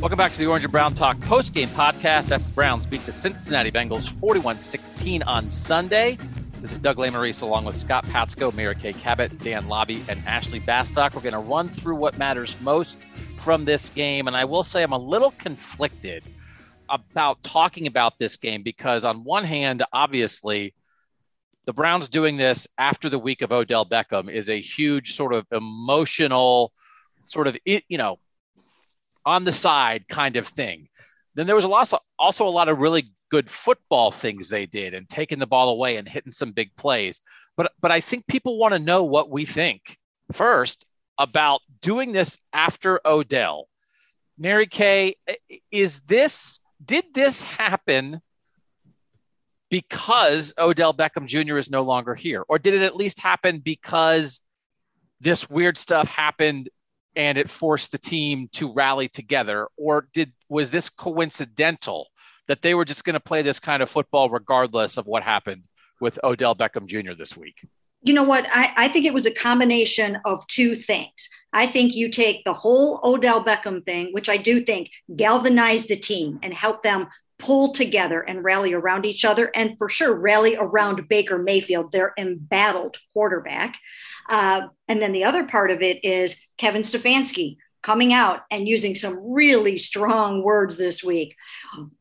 Welcome back to the Orange and Brown Talk post-game podcast after Browns beat the Cincinnati Bengals 41-16 on Sunday. This is Doug Lesmerises along with Scott Patsko, Mary Kay Cabot, Dan Labbe, and Ashley Bastock. We're going to run through what matters most from this game. And I will say I'm a little conflicted about talking about this game because on one hand, obviously, the Browns doing this after the week of Odell Beckham is a huge sort of emotional sort of, you know, on the side kind of thing. Then there was also also a lot of really good football things they did and taking the ball away and hitting some big plays. But but I think people want to know what we think first about doing this after Odell. Mary Kay, is this did this happen because Odell Beckham Jr. is no longer here, or did it at least happen because this weird stuff happened and it forced the team to rally together or did was this coincidental that they were just going to play this kind of football regardless of what happened with Odell Beckham Jr. this week? You know what? I, I think it was a combination of two things. I think you take the whole Odell Beckham thing, which I do think galvanized the team and helped them pull together and rally around each other, and for sure rally around Baker Mayfield, their embattled quarterback. Uh, and then the other part of it is Kevin Stefanski coming out and using some really strong words this week.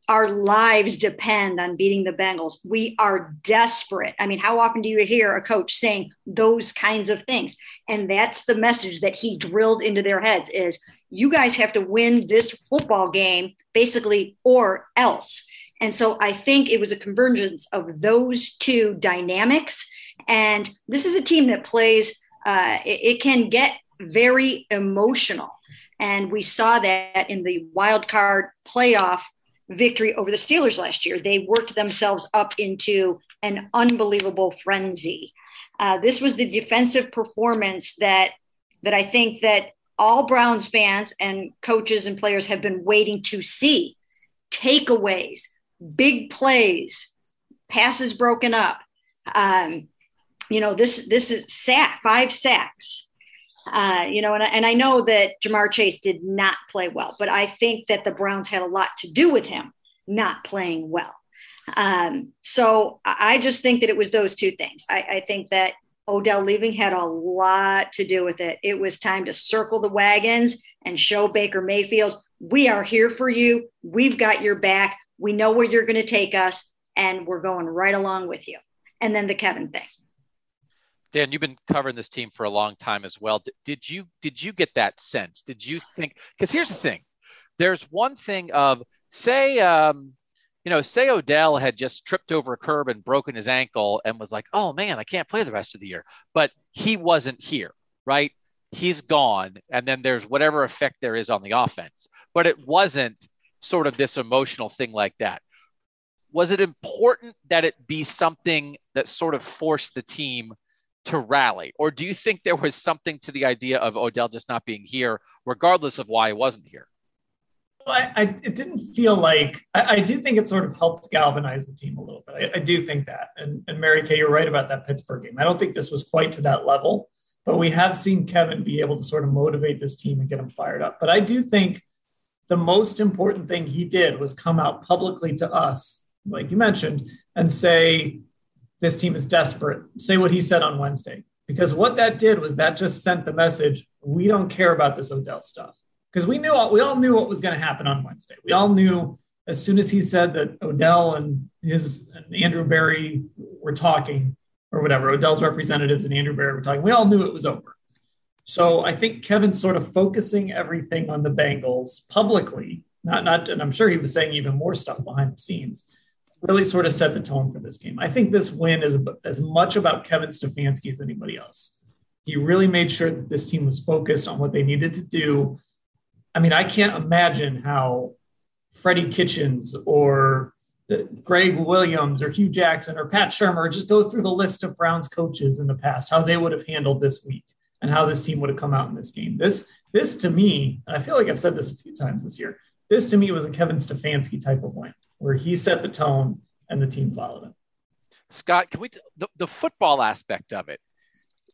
Our lives depend on beating the Bengals. We are desperate. I mean, how often do you hear a coach saying those kinds of things? And that's the message that he drilled into their heads is you guys have to win this football game basically or else. And so I think it was a convergence of those two dynamics and this is a team that plays, uh, it, it can get very emotional. And we saw that in the wild card playoff victory over the Steelers last year. They worked themselves up into an unbelievable frenzy. Uh, this was the defensive performance that that I think that all Browns fans and coaches and players have been waiting to see. Takeaways, big plays, passes broken up. Um, you know, this this is sack, five sacks. Uh, you know, and, and I know that Ja'Marr Chase did not play well, but I think that the Browns had a lot to do with him not playing well. Um, so I just think that it was those two things. I, I think that Odell leaving had a lot to do with it. It was time to circle the wagons and show Baker Mayfield, we are here for you. We've got your back. We know where you're going to take us, and we're going right along with you. And then the Kevin thing. Dan, you've been covering this team for a long time as well. Did you did you get that sense? Did you think? Because here's the thing: there's one thing of say, um, you know, say Odell had just tripped over a curb and broken his ankle and was like, "Oh man, I can't play the rest of the year," but he wasn't here, right? He's gone, and then there's whatever effect there is on the offense. But it wasn't sort of this emotional thing like that. Was it important that it be something that sort of forced the team? To rally? Or do you think there was something to the idea of Odell just not being here, regardless of why he wasn't here? I, I, it didn't feel like I, I, do think it sort of helped galvanize the team a little bit. I, I, do think that, and, and Mary Kay, you're right about that Pittsburgh game. I don't think this was quite to that level, but we have seen Kevin be able to sort of motivate this team and get them fired up. But I do think the most important thing he did was come out publicly to us like you mentioned, and say this team is desperate. Say what he said on Wednesday. Because what that did was that just sent the message we don't care about this Odell stuff. Because we knew all, we all knew what was going to happen on Wednesday. We all knew as soon as he said that Odell and his and Andrew Berry were talking or whatever, Odell's representatives and Andrew Berry were talking, we all knew it was over. So I think Kevin's sort of focusing everything on the Bengals publicly, not not, and I'm sure he was saying even more stuff behind the scenes, really sort of set the tone for this game. I think this win is as much about Kevin Stefanski as anybody else. He really made sure that this team was focused on what they needed to do. I mean, I can't imagine how Freddie Kitchens or uh, Gregg Williams or Hue Jackson or Pat Shurmur just go through the list of Browns coaches in the past, how they would have handled this week and how this team would have come out in this game. This, this to me, and I feel like I've said this a few times this year, this to me was a Kevin Stefanski type of win where he set the tone and the team followed him. Scott, can we the, the football aspect of it?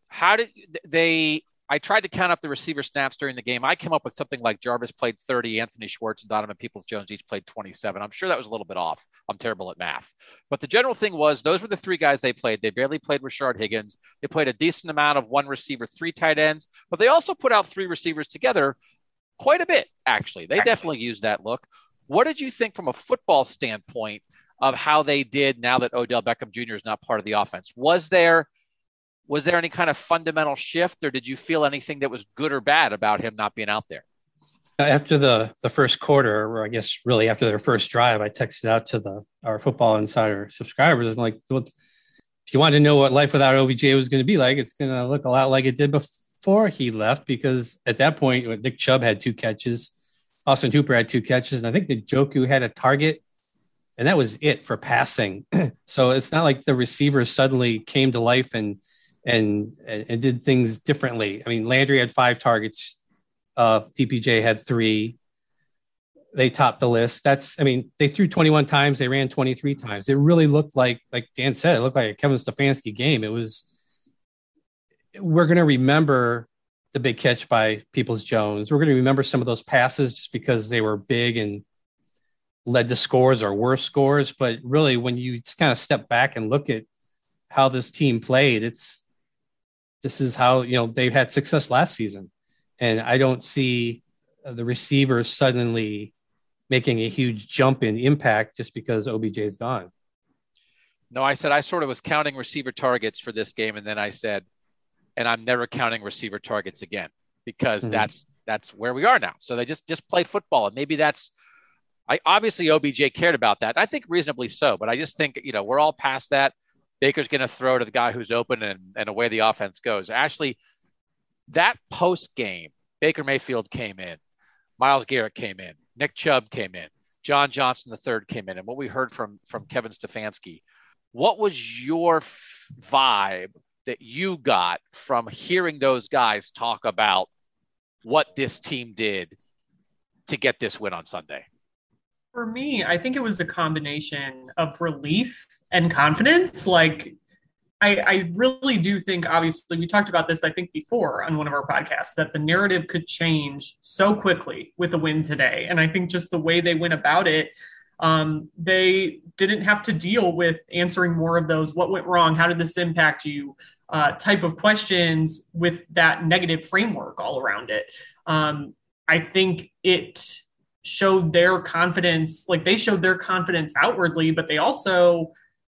How did they? I tried to count up the receiver snaps during the game. I came up with something like Jarvis played 30, Anthony Schwartz and Donovan Peoples Jones each played 27. I'm sure that was a little bit off. I'm terrible at math. But the general thing was those were the three guys they played. They barely played Rashard Higgins. They played a decent amount of one receiver, three tight ends, but they also put out three receivers together quite a bit, actually. They definitely used that look. What did you think from a football standpoint of how they did now that Odell Beckham Jr. is not part of the offense? Was there was there any kind of fundamental shift, or did you feel anything that was good or bad about him not being out there? After the the first quarter, or I guess really after their first drive, I texted out to the our Football Insider subscribers. I'm like, well, if you want to know what life without OBJ was going to be like, it's going to look a lot like it did before he left. Because at that point, Nick Chubb had two catches, Austin Hooper had two catches, and I think the Njoku had a target, and that was it for passing. so it's not like the receivers suddenly came to life and and and did things differently. I mean, Landry had five targets, uh, DPJ had three. They topped the list. That's, I mean, they threw 21 times, they ran 23 times. It really looked like, like Dan said, it looked like a Kevin Stefanski game. It was, we're going to remember the big catch by Peoples Jones. We're going to remember some of those passes just because they were big and led to scores or worse scores. But really, when you just kind of step back and look at how this team played, it's this is how you know they've had success last season, and I don't see uh, the receivers suddenly making a huge jump in impact just because OBJ is gone. No, I said I sort of was counting receiver targets for this game, and then I said and I'm never counting receiver targets again because mm-hmm. that's that's where we are now. So they just just play football, and maybe that's. I obviously OBJ cared about that. I think reasonably so, but I just think you know we're all past that. Baker's going to throw to the guy who's open, and and away the offense goes. Actually, that post game, Baker Mayfield came in, Myles Garrett came in, Nick Chubb came in, John Johnson the third came in, and what we heard from from Kevin Stefanski. What was your f- vibe that you got from hearing those guys talk about what this team did to get this win on Sunday? For me, I think it was a combination of relief and confidence. Like, I, I, really do think, obviously, we talked about this, I think, before on one of our podcasts, that the narrative could change so quickly with the win today. And I think just the way they went about it, um, they didn't have to deal with answering more of those what went wrong how did this impact you uh, type of questions with that negative framework all around it. Um, i think it showed their confidence like they showed their confidence outwardly but they also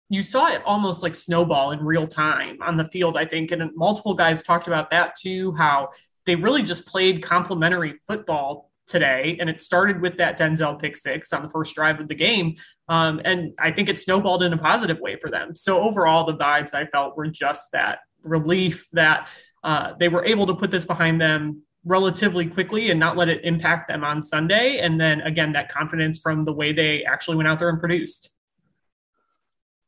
you saw it almost like snowball in real time on the field i think. And multiple guys talked about that too how they really just played complementary football today, and it started with that Denzel pick six on the first drive of the game. Um, and I think it snowballed in a positive way for them. So overall, the vibes I felt were just that relief that uh, they were able to put this behind them relatively quickly and not let it impact them on Sunday. And then again, that confidence from the way they actually went out there and produced.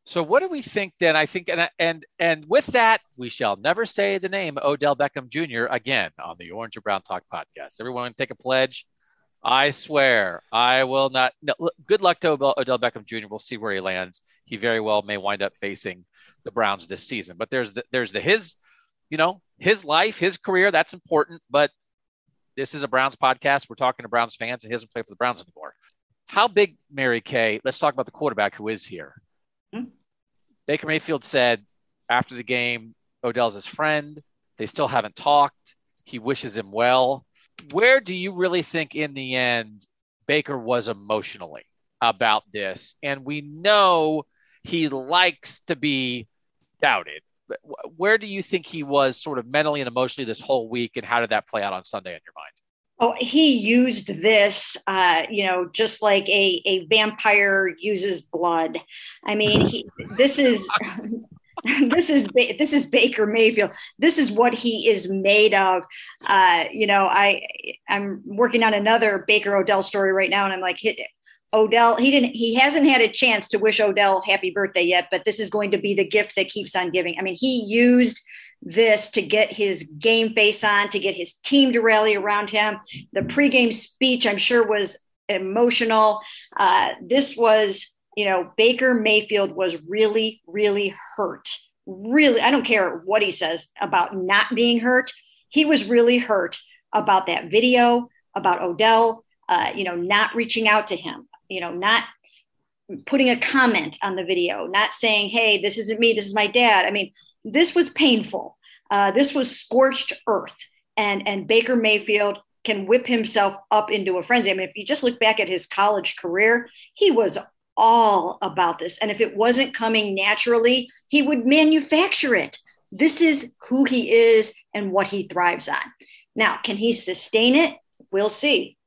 So what do we think then? I think and and and with that, we shall never say the name Odell Beckham Jr. again on the Orange and Brown Talk podcast. Everyone take a pledge. I swear I will not. No, good luck to Odell Beckham Jr. We'll see where he lands. He very well may wind up facing the Browns this season. But there's the, there's the his, you know, his life, his career. That's important. But this is a Browns podcast. We're talking to Browns fans, and he doesn't play for the Browns anymore. how big, Mary Kay? Let's talk about the quarterback who is here. Mm-hmm. Baker Mayfield said after the game, Odell's his friend. They still haven't talked. He wishes him well. Where do you really think, in the end, Baker was emotionally about this? And we know he likes to be doubted. Where do you think he was sort of mentally and emotionally this whole week? And how did that play out on Sunday in your mind? Oh, he used this, uh, you know, just like a, a vampire uses blood. I mean, he, this is this is this is Baker Mayfield. This is what he is made of. Uh, you know, I I'm working on another Baker Odell story right now, and I'm like, Odell, he didn't, he hasn't had a chance to wish Odell happy birthday yet, but this is going to be the gift that keeps on giving. I mean, he used this to get his game face on, to get his team to rally around him. The pregame speech, I'm sure, was emotional. Uh, this was, you know, Baker Mayfield was really, really hurt. Really, I don't care what he says about not being hurt. He was really hurt about that video, about Odell, uh, you know, not reaching out to him, you know, not putting a comment on the video, not saying, hey, this isn't me, this is my dad. I mean, this was painful. Uh, this was scorched earth. And, and Baker Mayfield can whip himself up into a frenzy. I mean, if you just look back at his college career, he was all about this. And if it wasn't coming naturally, he would manufacture it. This is who he is and what he thrives on. Now, can he sustain it? We'll see.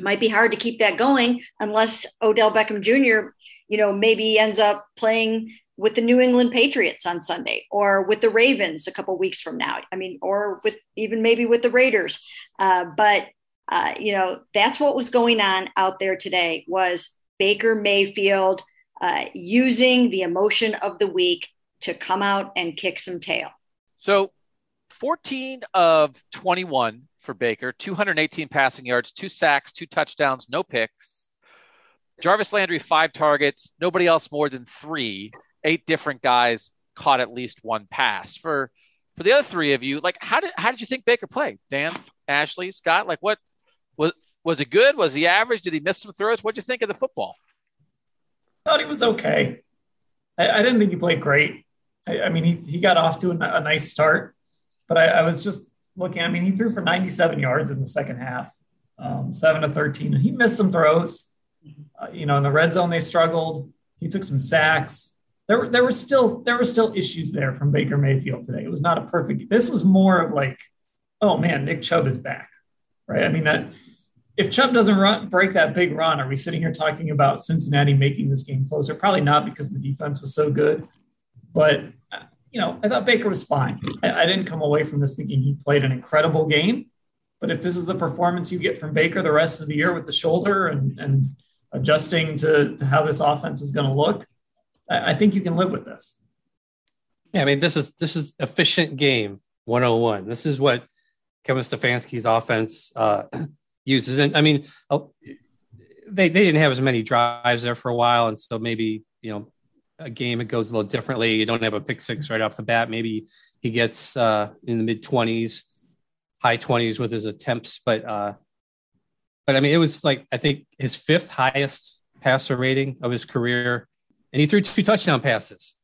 might be hard to keep that going unless Odell Beckham Jr., you know, maybe ends up playing with the New England Patriots on Sunday or with the Ravens a couple weeks from now. I mean, or with even maybe with the Raiders. Uh, but uh, you know, that's what was going on out there today was Baker Mayfield uh, using the emotion of the week to come out and kick some tail. So 14 of 21 for Baker, 218 passing yards, two sacks, two touchdowns, no picks. Jarvis Landry, five targets, nobody else more than three eight different guys caught at least one pass. For for the other three of you, like how did how did you think Baker played? Dan, Ashley, Scott, like what was was it good? Was he average? Did he miss some throws? What did you think of the football? I thought he was okay. I, I didn't think he played great. I, I, mean, he, he got off to a, a nice start, but I, I, was just looking. I mean, he threw for 97 yards in the second half, um, seven to 13, and he missed some throws. Uh, you know, in the red zone, they struggled. He took some sacks there there were still there were still issues there from Baker Mayfield today. It was not a perfect. This was more of like, oh man, Nick Chubb is back, right? I mean that if Chubb doesn't run break that big run, are we sitting here talking about Cincinnati making this game closer? Probably not because the defense was so good. But you know, I thought Baker was fine. I, I didn't come away from this thinking he played an incredible game. But if this is the performance you get from Baker the rest of the year with the shoulder and, and adjusting to, to how this offense is going to look, I think you can live with this. Yeah, I mean, this is this is efficient game 101. This is what Kevin Stefanski's offense uh, uses. And I mean, they they didn't have as many drives there for a while, and so maybe you know a game it goes a little differently. You don't have a pick six right off the bat. Maybe he gets uh, in the mid 20s, high 20s with his attempts, but uh, but I mean, it was like I think his fifth highest passer rating of his career and he threw two touchdown passes.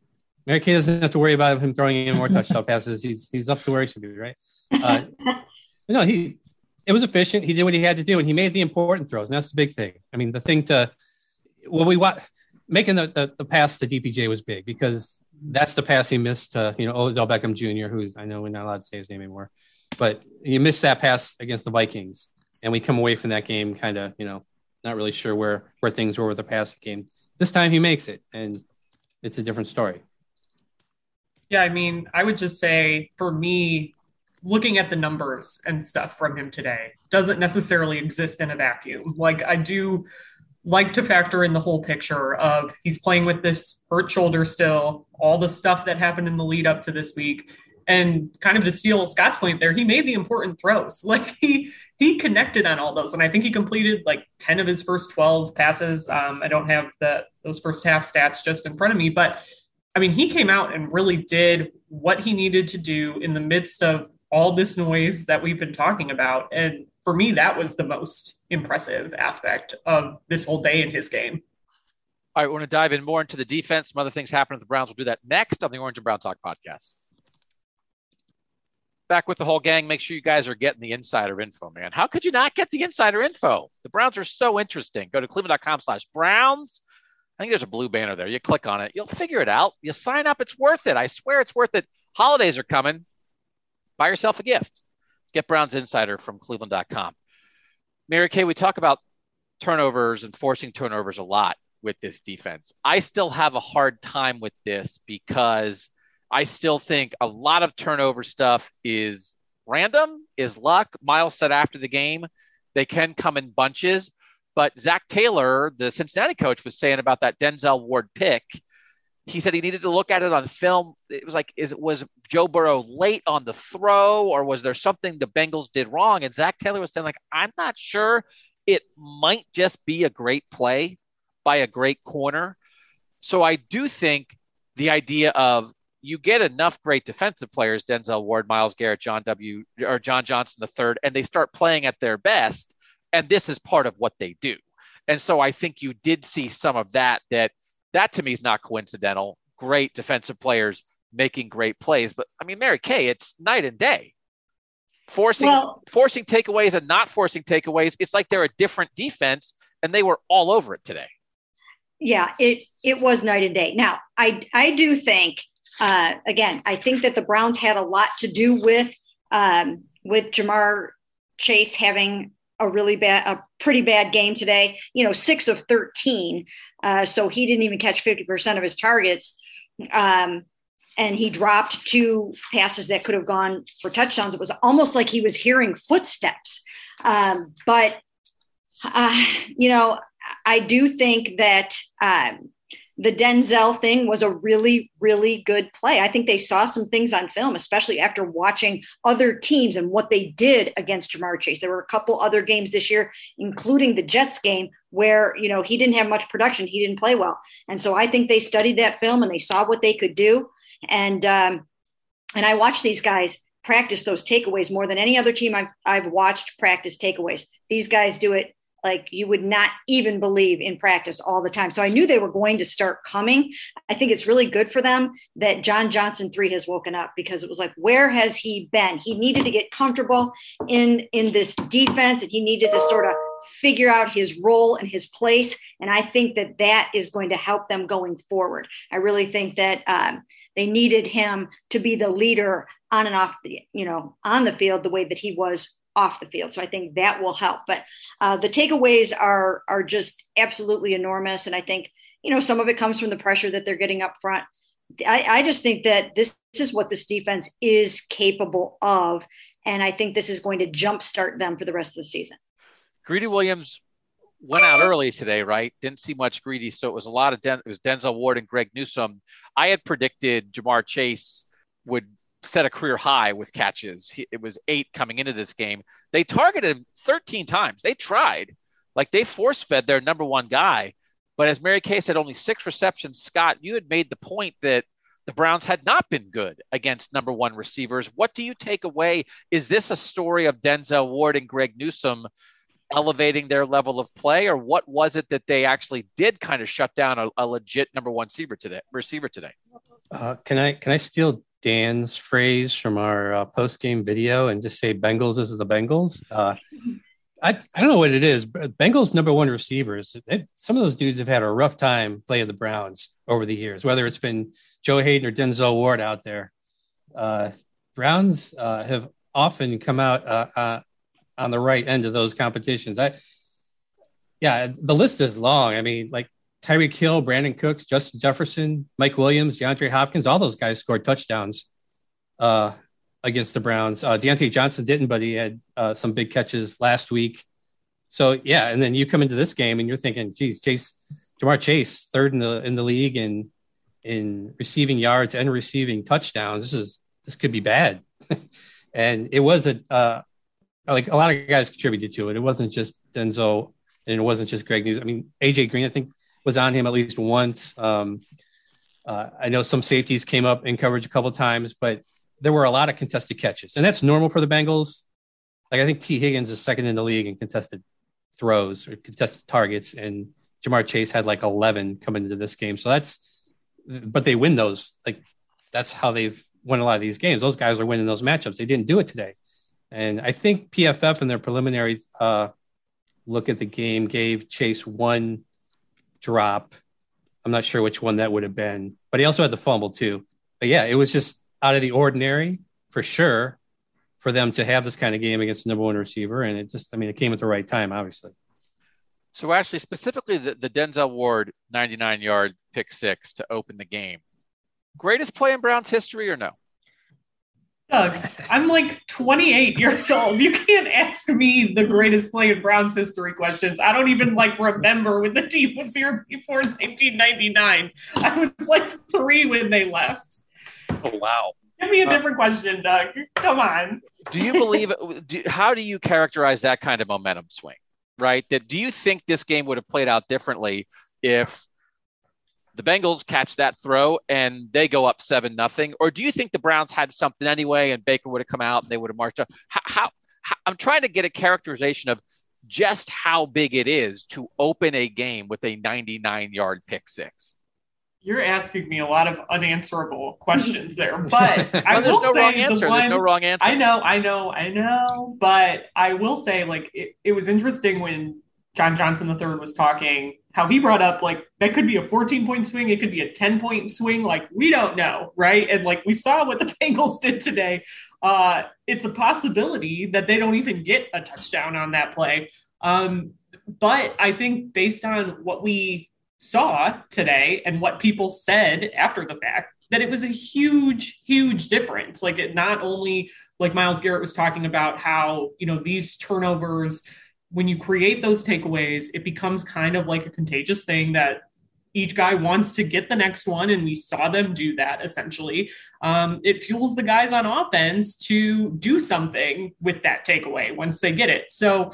Mary Kay doesn't have to worry about him throwing in more touchdown passes. He's he's up to where he should be, right? Uh, no, he it was efficient. He did what he had to do, and he made the important throws. And that's the big thing. I mean, the thing to when we want making the, the, the pass to DPJ was big because that's the pass he missed to you know Odell Beckham Jr., who's I know we're not allowed to say his name anymore, but he missed that pass against the Vikings, and we come away from that game kind of you know not really sure where where things were with the passing game this time he makes it, and it's a different story. Yeah, I mean, I would just say for me, looking at the numbers and stuff from him today doesn't necessarily exist in a vacuum. Like, I do like to factor in the whole picture of he's playing with this hurt shoulder still, all the stuff that happened in the lead up to this week. And kind of to steal Scott's point there, he made the important throws. Like he he connected on all those, and I think he completed like ten of his first twelve passes. Um, I don't have the those first half stats just in front of me, but I mean, he came out and really did what he needed to do in the midst of all this noise that we've been talking about. And for me, that was the most impressive aspect of this whole day in his game. All right, we want to dive in more into the defense. Some other things happening with the Browns. We'll do that next on the Orange and Brown Talk podcast. Back with the whole gang. Make sure you guys are getting the insider info, man. How could you not get the insider info? The Browns are so interesting. Go to cleveland.com slash Browns. I think there's a blue banner there. You click on it, you'll figure it out. You sign up, it's worth it. I swear it's worth it. Holidays are coming. Buy yourself a gift. Get Browns Insider from cleveland.com. Mary Kay, we talk about turnovers and forcing turnovers a lot with this defense. I still have a hard time with this because I still think a lot of turnover stuff is random, is luck. Myles said after the game, they can come in bunches. But Zac Taylor, the Cincinnati coach, was saying about that Denzel Ward pick he said he needed to look at it on film. It was like, is was Joe Burrow late on the throw, or was there something the Bengals did wrong? And Zac Taylor was saying, like, I'm not sure. It might just be a great play by a great corner. So I do think the idea of you get enough great defensive players, Denzel Ward, Myles Garrett, John W. or John Johnson the third, and they start playing at their best. And this is part of what they do. And so I think you did see some of that that – that to me is not coincidental. Great defensive players making great plays, but I mean, Mary Kay, it's night and day. Forcing well, forcing takeaways and not forcing takeaways, it's like they're a different defense, and they were all over it today. Yeah, it it was night and day. Now, I I do think uh, again, I think that the Browns had a lot to do with um, with Ja'Marr Chase having a really bad, a pretty bad game today. You know, six of thirteen uh, so he didn't even catch 50% of his targets. Um, and he dropped two passes that could have gone for touchdowns. It was almost like he was hearing footsteps. Um, but, uh, you know, I do think that um, the Denzel thing was a really, really good play. I think they saw some things on film, especially after watching other teams and what they did against Ja'Marr Chase. There were a couple other games this year, including the Jets game, where you know he didn't have much production, he didn't play well, and so I think they studied that film and they saw what they could do. And um, and I watched these guys practice those takeaways more than any other team I've I've watched practice takeaways. These guys do it like you would not even believe in practice all the time. So I knew they were going to start coming. I think it's really good for them that John Johnson 3 has woken up because it was like where has he been? He needed to get comfortable in in this defense and he needed to sort of figure out his role and his place and I think that that is going to help them going forward. I really think that um, they needed him to be the leader on and off the you know on the field the way that he was off the field. So I think that will help. But uh, the takeaways are are just absolutely enormous, and I think you know some of it comes from the pressure that they're getting up front. I, I just think that this, this is what this defense is capable of, and I think this is going to jumpstart them for the rest of the season. Greedy Williams went out early today, right? Didn't see much greedy, so it was a lot of Den- it was Denzel Ward and Greg Newsome. I had predicted Ja'Marr Chase would set a career high with catches. He, it was eight coming into this game. They targeted him 13 times. They tried, like they force fed their number one guy. But as Mary Kay said, only six receptions. Scott, you had made the point that the Browns had not been good against number one receivers. What do you take away? Is this a story of Denzel Ward and Greg Newsome elevating their level of play, or what was it that they actually did kind of shut down a, a legit number one receiver today? Receiver today. Uh, can I can I steal Dan's phrase from our uh, post game video and just say Bengals is the Bengals. Uh, I, I don't know what it is, but Bengals number one receivers. Some of those dudes have had a rough time playing the Browns over the years, whether it's been Joe Haden or Denzel Ward out there. Uh, Browns uh, have often come out uh, uh, on the right end of those competitions. I, yeah, the list is long. I mean, like Tyreek Hill, Brandin Cooks, Justin Jefferson, Mike Williams, DeAndre Hopkins, all those guys scored touchdowns uh, against the Browns. Uh, Diontae Johnson didn't, but he had uh, some big catches last week. So yeah, and then you come into this game and you're thinking, geez, Chase, Ja'Marr Chase, third in the in the league in in receiving yards and receiving touchdowns. This is this could be bad, and it was a uh, like a lot of guys contributed to it. It wasn't just Denzel and it wasn't just Greg News. I mean, AJ Green, I think was on him at least once. Um, uh, I know some safeties came up in coverage a couple times, but there were a lot of contested catches, and that's normal for the Bengals. Like I think Tee Higgins is second in the league in contested throws or contested targets, and Ja'Marr Chase had like 11 coming into this game. So that's, but they win those. Like that's how they've won a lot of these games. Those guys are winning those matchups. They didn't do it today, and I think PFF in their preliminary uh, look at the game gave Chase one drop. I'm not sure which one that would have been, but he also had the fumble too. But yeah, it was just out of the ordinary for sure for them to have this kind of game against the number one receiver. And it just, I mean, it came at the right time, obviously. So actually, specifically the, the Denzel Ward 99 yard pick six to open the game. Greatest play in Browns history or no? Doug, I'm like 28 years old. You can't ask me the greatest play in Browns history questions. I don't even like remember when the team was here before 1999. I was like three when they left. Oh wow! Give me a uh, different uh, question, Doug. Come on. Do you believe? Do, how do you characterize that kind of momentum swing? Right. That do you think this game would have played out differently if the Bengals catch that throw and they go up seven nothing, or do you think the Browns had something anyway and Baker would have come out and they would have marched up? How, how, how I'm trying to get a characterization of just how big it is to open a game with a 99 yard pick six. You're asking me a lot of unanswerable questions there, but I will no say wrong answer. The one, there's no wrong answer. I know, I know, I know, but I will say, like, it, it was interesting when John Johnson III was talking how he brought up like that could be a 14 point swing, it could be a 10 point swing. Like we don't know, right? And like we saw what the Bengals did today. Uh, it's a possibility that they don't even get a touchdown on that play. Um, but I think based on what we saw today and what people said after the fact, that it was a huge, huge difference. Like it not only like Myles Garrett was talking about how you know these turnovers when you create those takeaways, it becomes kind of like a contagious thing that each guy wants to get the next one, and we saw them do that essentially. Um, it fuels the guys on offense to do something with that takeaway once they get it. So,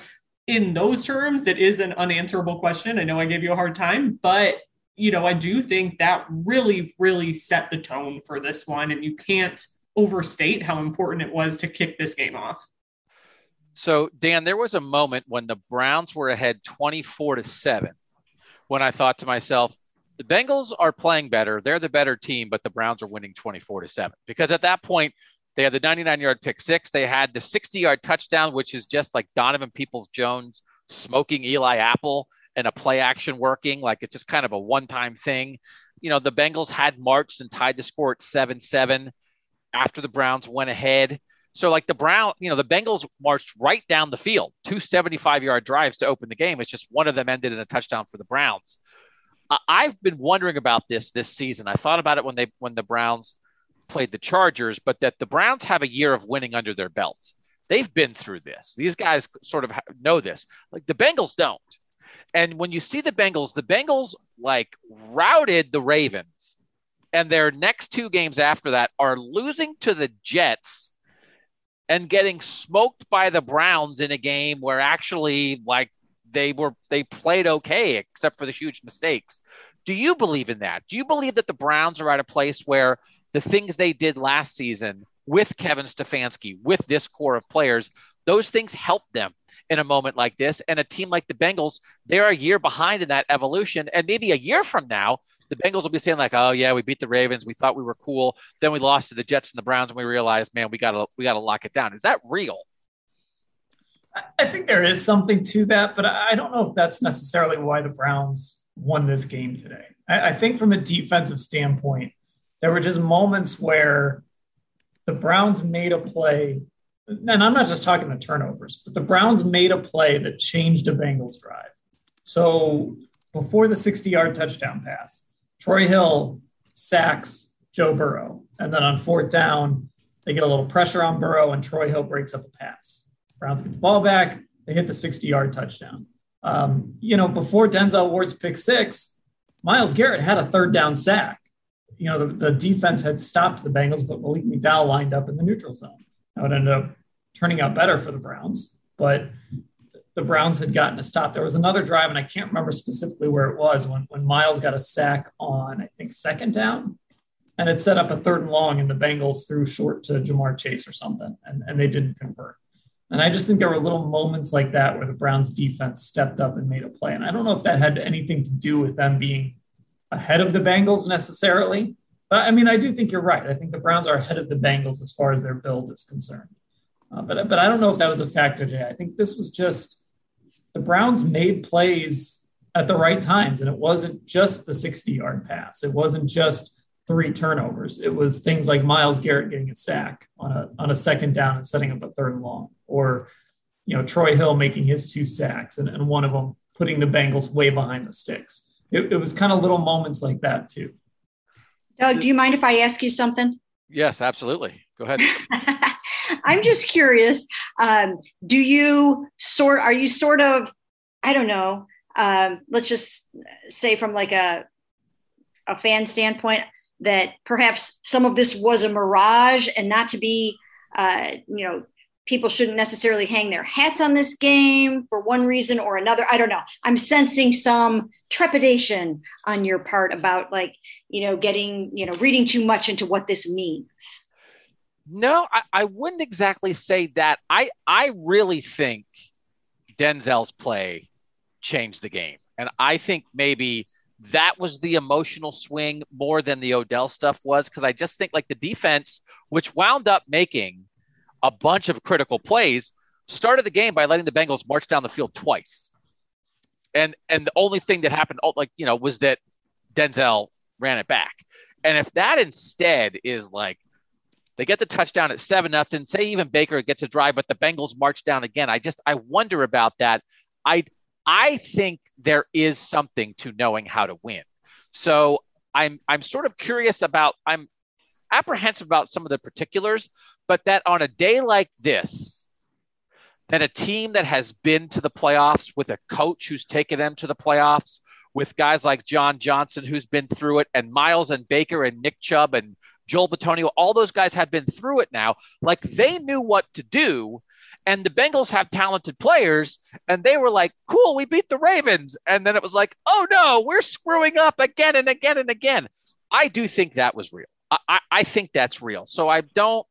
in those terms, it is an unanswerable question. I know I gave you a hard time, but you know, I do think that really, really set the tone for this one, and you can't overstate how important it was to kick this game off. So, Dan, there was a moment when the Browns were ahead 24 to 7 when I thought to myself, the Bengals are playing better. They're the better team, but the Browns are winning 24 to 7. Because at that point, they had the 99 yard pick six. They had the 60 yard touchdown, which is just like Donovan Peoples Jones smoking Eli Apple and a play action working. Like it's just kind of a one time thing. You know, the Bengals had marched and tied the score at 7 7 after the Browns went ahead. So like the Brown, you know, the Bengals marched right down the field, two 75 yard drives to open the game. It's just one of them ended in a touchdown for the Browns. Uh, I've been wondering about this this season. I thought about it when they when the Browns played the Chargers, but that the Browns have a year of winning under their belt. They've been through this. These guys sort of know this. Like the Bengals don't. And when you see the Bengals, the Bengals like routed the Ravens, and their next two games after that are losing to the Jets and getting smoked by the Browns in a game where actually like they were they played okay except for the huge mistakes. Do you believe in that? Do you believe that the Browns are at a place where the things they did last season with Kevin Stefanski, with this core of players, those things helped them in a moment like this. And a team like the Bengals, they're a year behind in that evolution. And maybe a year from now, the Bengals will be saying like, "Oh yeah, we beat the Ravens. We thought we were cool. Then we lost to the Jets and the Browns, and we realized, man, we gotta we gotta lock it down." Is that real? I think there is something to that, but I don't know if that's necessarily why the Browns won this game today. I, think from a defensive standpoint, there were just moments where the Browns made a play and I'm not just talking the turnovers, but the Browns made a play that changed a Bengals drive. So before the 60 yard touchdown pass, Troy Hill sacks Joe Burrow. And then on fourth down, they get a little pressure on Burrow, and Troy Hill breaks up a pass. Browns get the ball back. They hit the 60 yard touchdown. Um, you know, before Denzel Ward's pick six, Myles Garrett had a third down sack. You know, the, the defense had stopped the Bengals, but Malik McDowell lined up in the neutral zone. That would end up turning out better for the Browns, but the Browns had gotten a stop. There was another drive, and I can't remember specifically where it was when, when Myles got a sack on, I think, second down. And it set up a third and long, and the Bengals threw short to Ja'Marr Chase or something, and, and they didn't convert. And I just think there were little moments like that where the Browns defense stepped up and made a play. And I don't know if that had anything to do with them being ahead of the Bengals necessarily. But I mean, I do think you're right. I think the Browns are ahead of the Bengals as far as their build is concerned. Uh, but, but I don't know if that was a factor today. I think this was just the Browns made plays at the right times. And it wasn't just the 60 yard pass, it wasn't just three turnovers. It was things like Myles Garrett getting a sack on a, on a second down and setting up a third and long, or you know Troy Hill making his two sacks and, and one of them putting the Bengals way behind the sticks. It, it was kind of little moments like that too. Doug, do you mind if I ask you something? Yes, absolutely. Go ahead. I'm just curious. Um, do you sort? Are you sort of? I don't know. Um, let's just say from like a a fan standpoint that perhaps some of this was a mirage and not to be, uh, you know, people shouldn't necessarily hang their hats on this game for one reason or another. I don't know. I'm sensing some trepidation on your part about like, you know, getting, you know, reading too much into what this means. No, I, I wouldn't exactly say that. I I really think Denzel's play changed the game. And I think maybe that was the emotional swing more than the Odell stuff was because I just think like the defense, which wound up making a bunch of critical plays, started the game by letting the Bengals march down the field twice. And and the only thing that happened, oh, like you know, was that Denzel ran it back. And if that instead is like they get the touchdown at seven nothing, say even Baker gets a drive, but the Bengals march down again. I just I wonder about that. I I think there is something to knowing how to win. So I'm I'm sort of curious about I'm apprehensive about some of the particulars, but that on a day like this, that a team that has been to the playoffs with a coach who's taken them to the playoffs, with guys like John Johnson who's been through it, and Myles and Baker and Nick Chubb and Joel Bitonio, all those guys have been through it now. Like they knew what to do and the Bengals have talented players, and they were like, cool, we beat the Ravens. And then it was like, oh no, we're screwing up again and again and again. I do think that was real. I, I, I think that's real. So I don't,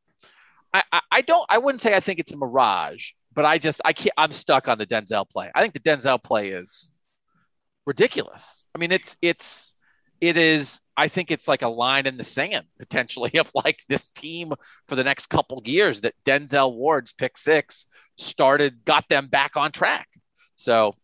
I, I don't, I wouldn't say I think it's a mirage, but I just, I can't, I'm stuck on the Denzel play. I think the Denzel play is ridiculous. I mean, it's, it's, it is I think it's like a line in the sand potentially of like this team for the next couple years that Denzel Ward's pick six started got them back on track. So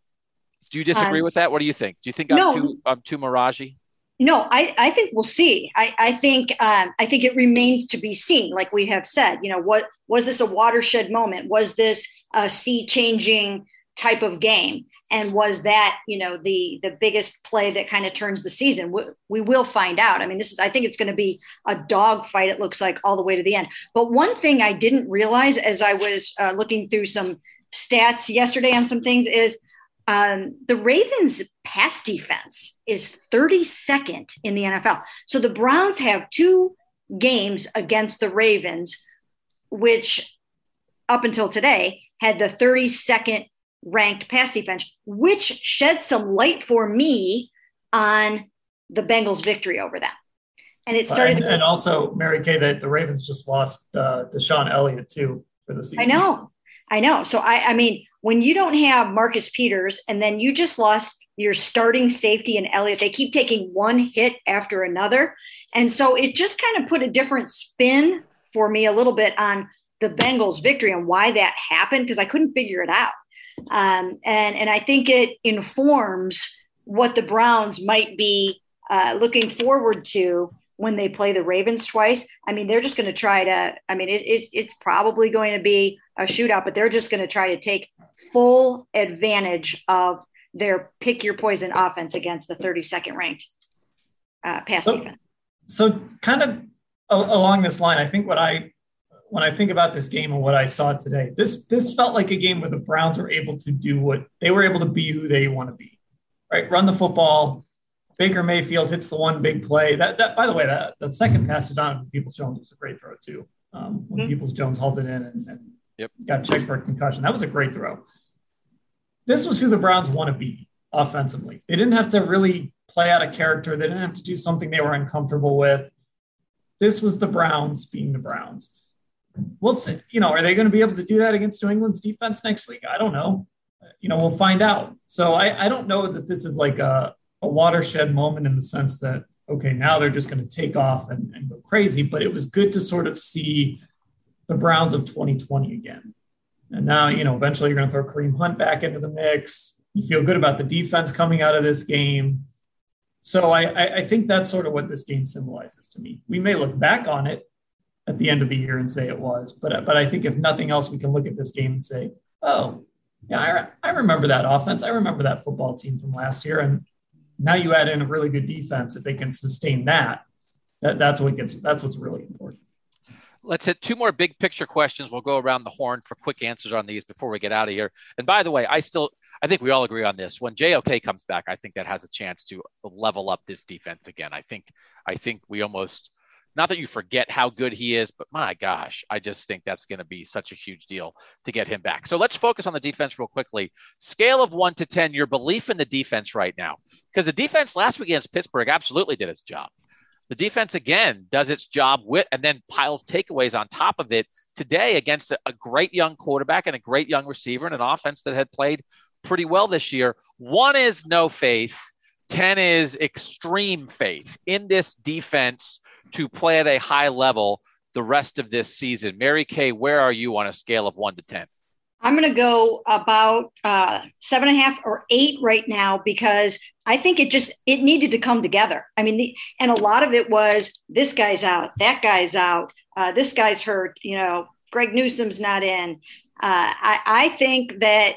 do you disagree um, with that? What do you think? Do you think I'm no, too I'm too miragey? No, I, I think we'll see. I, I think um, I think it remains to be seen. Like we have said, you know, what was this a watershed moment? Was this a sea changing type of game? and was that you know the the biggest play that kind of turns the season? We, we will find out. I mean this is i think it's going to be a dog fight it looks like all the way to the end. But one thing i didn't realize as i was uh, looking through some stats yesterday on some things is um, the ravens pass defense is 32nd in the nfl so the browns have two games against the ravens which up until today had the 32nd ranked pass defense, which shed some light for me on the Bengals' victory over them. And it started. And, and also, Mary Kay, that the Ravens just lost uh, DeShon Elliott too for the season. I know, I know. So I, I mean, when you don't have Marcus Peters, and then you just lost your starting safety and Elliott, they keep taking one hit after another, and so it just kind of put a different spin for me a little bit on the Bengals' victory and why that happened because I couldn't figure it out. Um, and, and I think it informs what the Browns might be uh, looking forward to when they play the Ravens twice. I mean, they're just going to try to, I mean, it, it, it's probably going to be a shootout, but they're just going to try to take full advantage of their pick your poison offense against the 32nd ranked uh, pass so, defense. So, kind of along this line, I think what I when I think about this game and what I saw today, this this felt like a game where the Browns were able to do what they were able to be who they want to be, right? Run the football. Baker Mayfield hits the one big play. That that by the way, that the second pass to Donovan Peoples Jones was a great throw too. Um, when mm-hmm. Peoples Jones hauled it in and, and yep. got checked for a concussion, that was a great throw. This was who the Browns want to be offensively. They didn't have to really play out a character. They didn't have to do something they were uncomfortable with. This was the Browns being the Browns we'll see. You know, are they going to be able to do that against New England's defense next week? I don't know. You know, we'll find out. So I, I don't know that this is like a, a watershed moment in the sense that, okay, now they're just going to take off and, and go crazy. But it was good to sort of see the Browns of 2020 again. And now, you know, eventually you're going to throw Kareem Hunt back into the mix. You feel good about the defense coming out of this game. So I, I think that's sort of what this game symbolizes to me. We may look back on it at the end of the year and say it was. But uh, but I think if nothing else, we can look at this game and say, oh, yeah, I, I remember that offense. I remember that football team from last year. And now you add in a really good defense. If they can sustain that, that that's what gets that's what's really important. Let's hit two more big picture questions. We'll go around the horn for quick answers on these before we get out of here. And by the way, I still I think we all agree on this. When JOK comes back, I think that has a chance to level up this defense again. I think I think we almost not that you forget how good he is, but my gosh, I just think that's going to be such a huge deal to get him back. So let's focus on the defense real quickly. Scale of one to 10, your belief in the defense right now. Because the defense last week against Pittsburgh absolutely did its job. The defense again does its job with and then piles takeaways on top of it today against a, a great young quarterback and a great young receiver and an offense that had played pretty well this year. One is no faith. 10 is extreme faith in this defense to play at a high level the rest of this season. Mary Kay, where are you on a scale of one to 10? I'm going to go about uh, seven and a half or eight right now because I think it just it needed to come together. I mean, the, and a lot of it was this guy's out, that guy's out, uh, this guy's hurt. You know, Greg Newsome's not in. Uh, I, I think that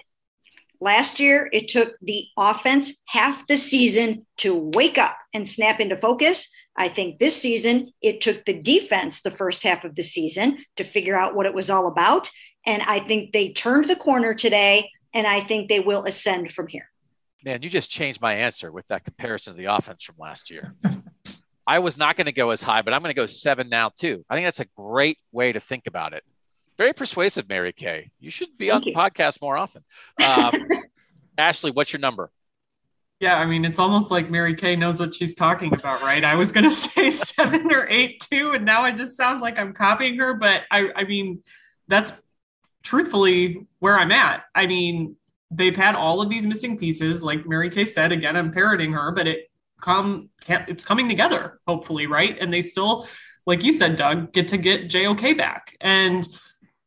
last year it took the offense half the season to wake up and snap into focus. I think this season it took the defense the first half of the season to figure out what it was all about. And I think they turned the corner today, and I think they will ascend from here. Man, you just changed my answer with that comparison to the offense from last year. I was not going to go as high, but I'm going to go seven now, too. I think that's a great way to think about it. Very persuasive, Mary Kay. You should be Thank on you. the podcast more often. Um, Ashley, what's your number? Yeah, I mean, it's almost like Mary Kay knows what she's talking about, right? I was going to say seven or eight too, and now I just sound like I'm copying her. But I, I mean, that's truthfully where I'm at. I mean, they've had all of these missing pieces, like Mary Kay said. Again, I'm parroting her, but it come it's coming together, hopefully, right? And they still, like you said, Doug, get to get JOK back and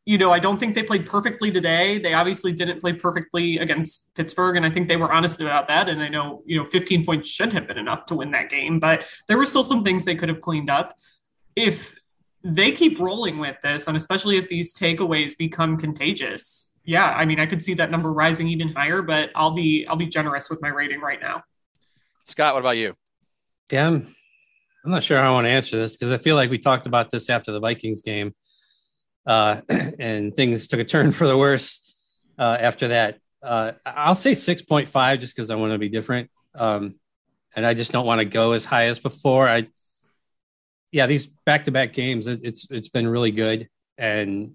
you know, I don't think they played perfectly today. They obviously didn't play perfectly against Pittsburgh, and I think they were honest about that. And I know, you know, 15 points should have been enough to win that game, but there were still some things they could have cleaned up. If they keep rolling with this, and especially if these takeaways become contagious, yeah, I mean, I could see that number rising even higher, but I'll be I'll be generous with my rating right now. Scott, what about you? Yeah, I'm, I'm not sure how I want to answer this because I feel like we talked about this after the Vikings game uh, and things took a turn for the worse uh, after that. Uh, I'll say 6.5 just because I want to be different. Um, and I just don't want to go as high as before. I, yeah, these back-to-back games, it, it's it's been really good, and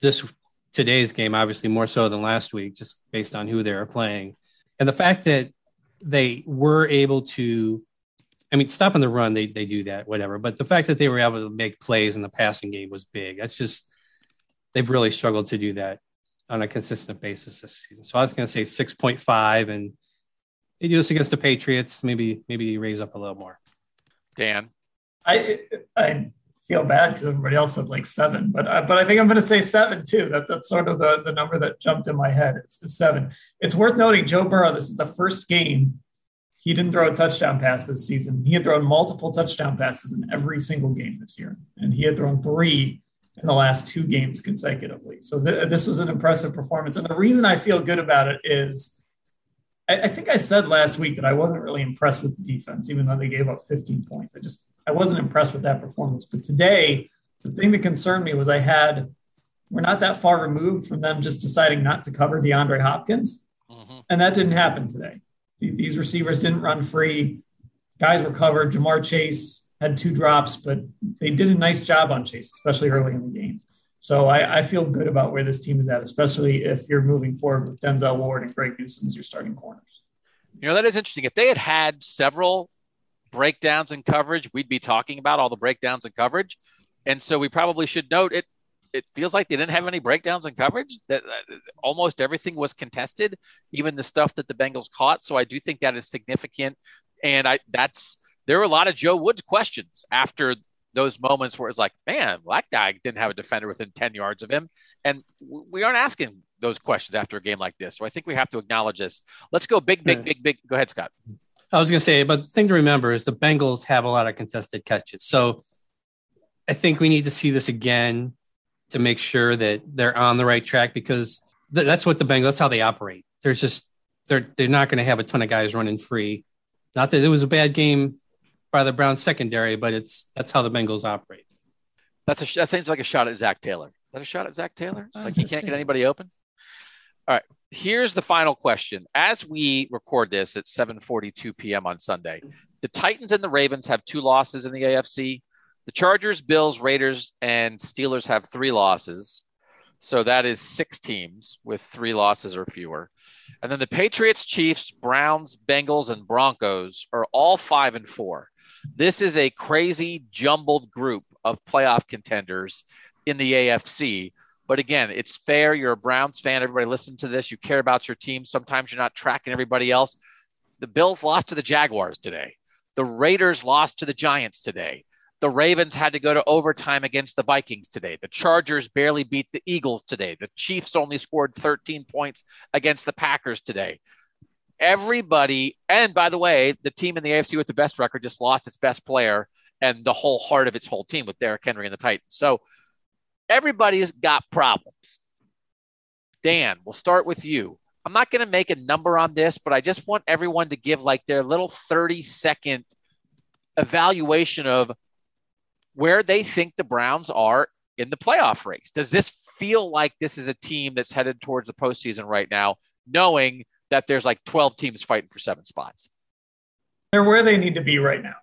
this today's game obviously more so than last week, just based on who they are playing, and the fact that they were able to I mean, stopping the run, they they do that, whatever. But the fact that they were able to make plays in the passing game was big. That's just they've really struggled to do that on a consistent basis this season. So I was going to say six point five, and they do this against the Patriots. Maybe maybe raise up a little more. Dan, I I feel bad because everybody else said like seven, but uh, but I think I'm going to say seven too. That that's sort of the the number that jumped in my head. It's, it's seven. It's worth noting, Joe Burrow. This is the first game he didn't throw a touchdown pass this season. He had thrown multiple touchdown passes in every single game this year, and he had thrown three in the last two games consecutively. So th- this was an impressive performance. And the reason I feel good about it is I-, I think I said last week that I wasn't really impressed with the defense, even though they gave up 15 points. I just I wasn't impressed with that performance. But today, the thing that concerned me was I had we're not that far removed from them just deciding not to cover DeAndre Hopkins. Mm-hmm. And that didn't happen today. These receivers didn't run free. Guys were covered. Ja'Marr Chase had two drops, but they did a nice job on Chase, especially early in the game. So I, I, feel good about where this team is at, especially if you're moving forward with Denzel Ward and Greg Newsome as your starting corners. You know, that is interesting. If they had had several breakdowns in coverage, we'd be talking about all the breakdowns in coverage. And so we probably should note it. It feels like they didn't have any breakdowns in coverage. That uh, almost everything was contested, even the stuff that the Bengals caught. So I do think that is significant, and I that's there were a lot of Joe Woods questions after those moments where it's like, man, that guy didn't have a defender within 10 yards of him. And we aren't asking those questions after a game like this. So I think we have to acknowledge this. Let's go big, big, big, big. Go ahead, Scott. I was going to say, but the thing to remember is the Bengals have a lot of contested catches. So I think we need to see this again to make sure that they're on the right track because th- that's what the Bengals, that's how they operate. There's just, they're, they're not going to have a ton of guys running free. Not that it was a bad game by the Browns secondary, but it's that's how the Bengals operate. That's a that seems like a shot at Zac Taylor. Is that a shot at Zac Taylor? Like he can't get anybody open. All right. Here's the final question. As we record this at 7:42 p.m. on Sunday, the Titans and the Ravens have two losses in the AFC. The Chargers, Bills, Raiders, and Steelers have three losses. So that is six teams with three losses or fewer. And then the Patriots, Chiefs, Browns, Bengals, and Broncos are all five and four. This is a crazy jumbled group of playoff contenders in the AFC. But again, it's fair. You're a Browns fan. Everybody listen to this. You care about your team. Sometimes you're not tracking everybody else. The Bills lost to the Jaguars today. The Raiders lost to the Giants today. The Ravens had to go to overtime against the Vikings today. The Chargers barely beat the Eagles today. The Chiefs only scored 13 points against the Packers today everybody, and by the way, the team in the AFC with the best record just lost its best player and the whole heart of its whole team with Derrick Henry and the Titans. So everybody's got problems. Dan, we'll start with you. I'm not going to make a number on this, but I just want everyone to give like their little 30 second evaluation of where they think the Browns are in the playoff race. Does this feel like this is a team that's headed towards the postseason right now, knowing that there's like 12 teams fighting for seven spots. They're where they need to be right now.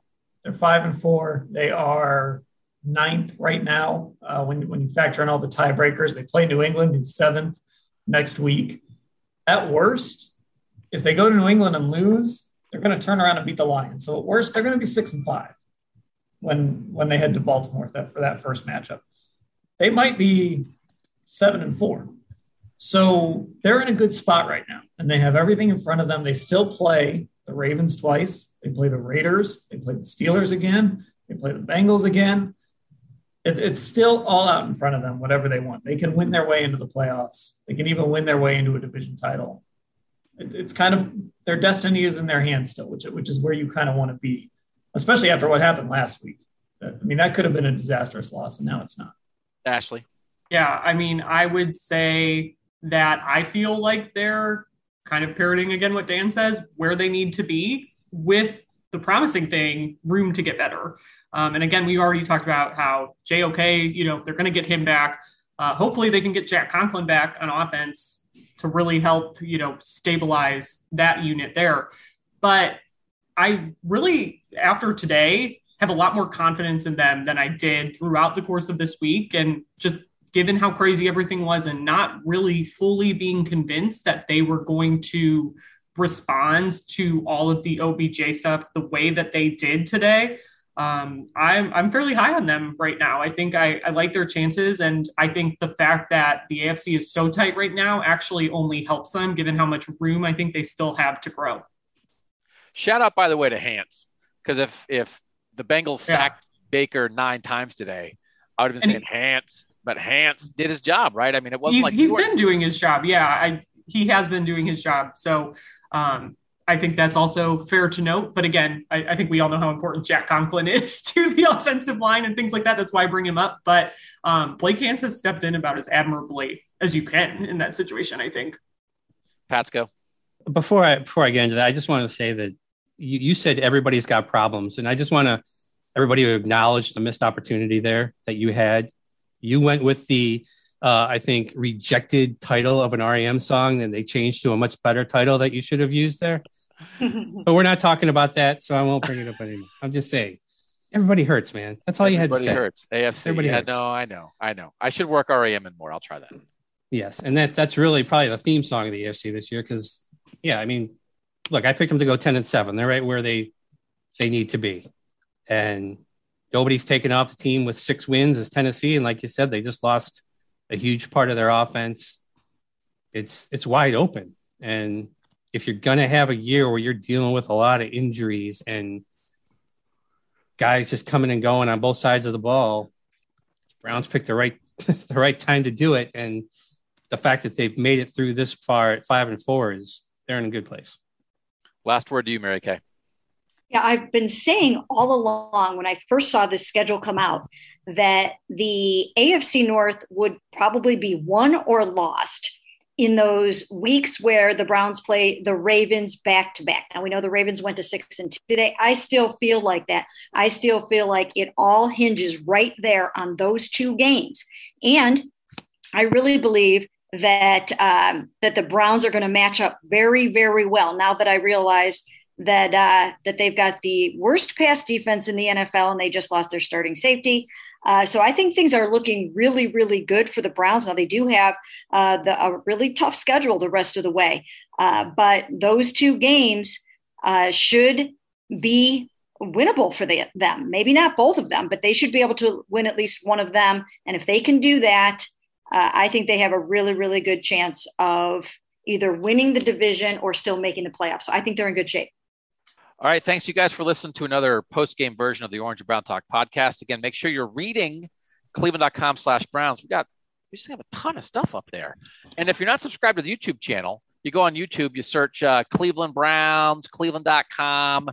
They're five and four. They are ninth right now. Uh, when, when you factor in all the tiebreakers, they play New England, who's seventh next week. At worst, if they go to New England and lose, they're going to turn around and beat the Lions. So at worst, they're going to be six and five when when they head to Baltimore that, for that first matchup. They might be seven and four. So they're in a good spot right now, and they have everything in front of them. They still play the Ravens twice. They play the Raiders. They play the Steelers again. They play the Bengals again. It, it's still all out in front of them, whatever they want. They can win their way into the playoffs. They can even win their way into a division title. It, it's kind of their destiny is in their hands still, which, which is where you kind of want to be, especially after what happened last week. I mean, that could have been a disastrous loss, and now it's not. Ashley. Yeah, I mean, I would say that I feel like they're kind of parroting again what Dan says, where they need to be with the promising thing, room to get better. Um, and again, we already talked about how JOK, you know, they're going to get him back. Uh, hopefully, they can get Jack Conklin back on offense to really help, you know, stabilize that unit there. But I really, after today, have a lot more confidence in them than I did throughout the course of this week. And just given how crazy everything was and not really fully being convinced that they were going to respond to all of the OBJ stuff the way that they did today. Um, I'm I'm fairly high on them right now. I think I, I like their chances, and I think the fact that the AFC is so tight right now actually only helps them, given how much room I think they still have to grow. Shout out, by the way, to Hance, because if if the Bengals sacked Baker nine times today, I would have been and saying Hance but Hance did his job, right? I mean, it wasn't he's, like he's been doing his job. Yeah, I he has been doing his job. So um, I think that's also fair to note. But again, I, I, think we all know how important Jack Conklin is to the offensive line and things like that. That's why I bring him up. But um, Blake Hance has stepped in about as admirably as you can in that situation. I think. Patsko. Before I before I get into that, I just want to say that you, you said everybody's got problems, and I just want to everybody to acknowledge the missed opportunity there that you had you went with the, uh, I think, rejected title of an REM song, and they changed to a much better title that you should have used there. but we're not talking about that, so I won't bring it up anymore. I'm just saying, everybody hurts, man. That's all everybody you had to say. Everybody hurts. AFC. Everybody yeah, hurts. No, I know, I know. I should work REM and more. I'll try that. Yes, and that that's really probably the theme song of the AFC this year because, yeah, I mean, look, I picked them to go ten and seven. They're right where they they need to be, and nobody's taken off the team with six wins as Tennessee. And like you said, they just lost a huge part of their offense. It's it's wide open. And if you're gonna have a year where you're dealing with a lot of injuries and guys just coming and going on both sides of the ball, Browns picked the right the right time to do it. And the fact that they've made it through this far at five and four is they're in a good place. Last word to you, Mary Kay. Yeah, I've been saying all along when I first saw this schedule come out that the AFC North would probably be won or lost in those weeks where the Browns play the Ravens back to back. Now we know the Ravens went to six and two today. I still feel like that. I still feel like it all hinges right there on those two games. And I really believe that um, that the Browns are going to match up very, very well. Now that I realize that uh, that they've got the worst pass defense in the NFL and they just lost their starting safety. Uh, so I think things are looking really, really good for the Browns. Now they do have uh, the, a really tough schedule the rest of the way, uh, but those two games uh, should be winnable for the, them. Maybe not both of them, but they should be able to win at least one of them. And if they can do that, uh, I think they have a really, really good chance of either winning the division or still making the playoffs. So I think they're in good shape. All right. Thanks, you guys, for listening to another post game version of the Orange and Brown Talk podcast. Again, make sure you're reading cleveland.com slash Browns. We got, we just have a ton of stuff up there. And if you're not subscribed to the YouTube channel, you go on YouTube, you search uh, Cleveland Browns, cleveland.com,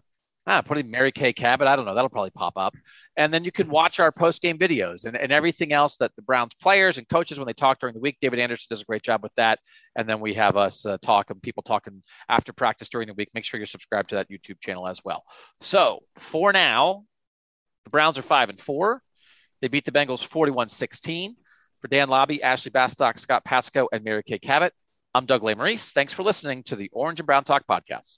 ah, in Mary Kay Cabot. I don't know. That'll probably pop up. And then you can watch our post game videos and, and everything else that the Browns players and coaches, when they talk during the week, David Anderson does a great job with that. And then we have us uh, talk and people talking after practice during the week. Make sure you're subscribed to that YouTube channel as well. So for now, the Browns are five and four. They beat the Bengals 41 16. For Dan Labbe, Ashley Bastock, Scott Patsko, and Mary Kay Cabot, I'm Doug Lesmerises. Thanks for listening to the Orange and Brown Talk podcast.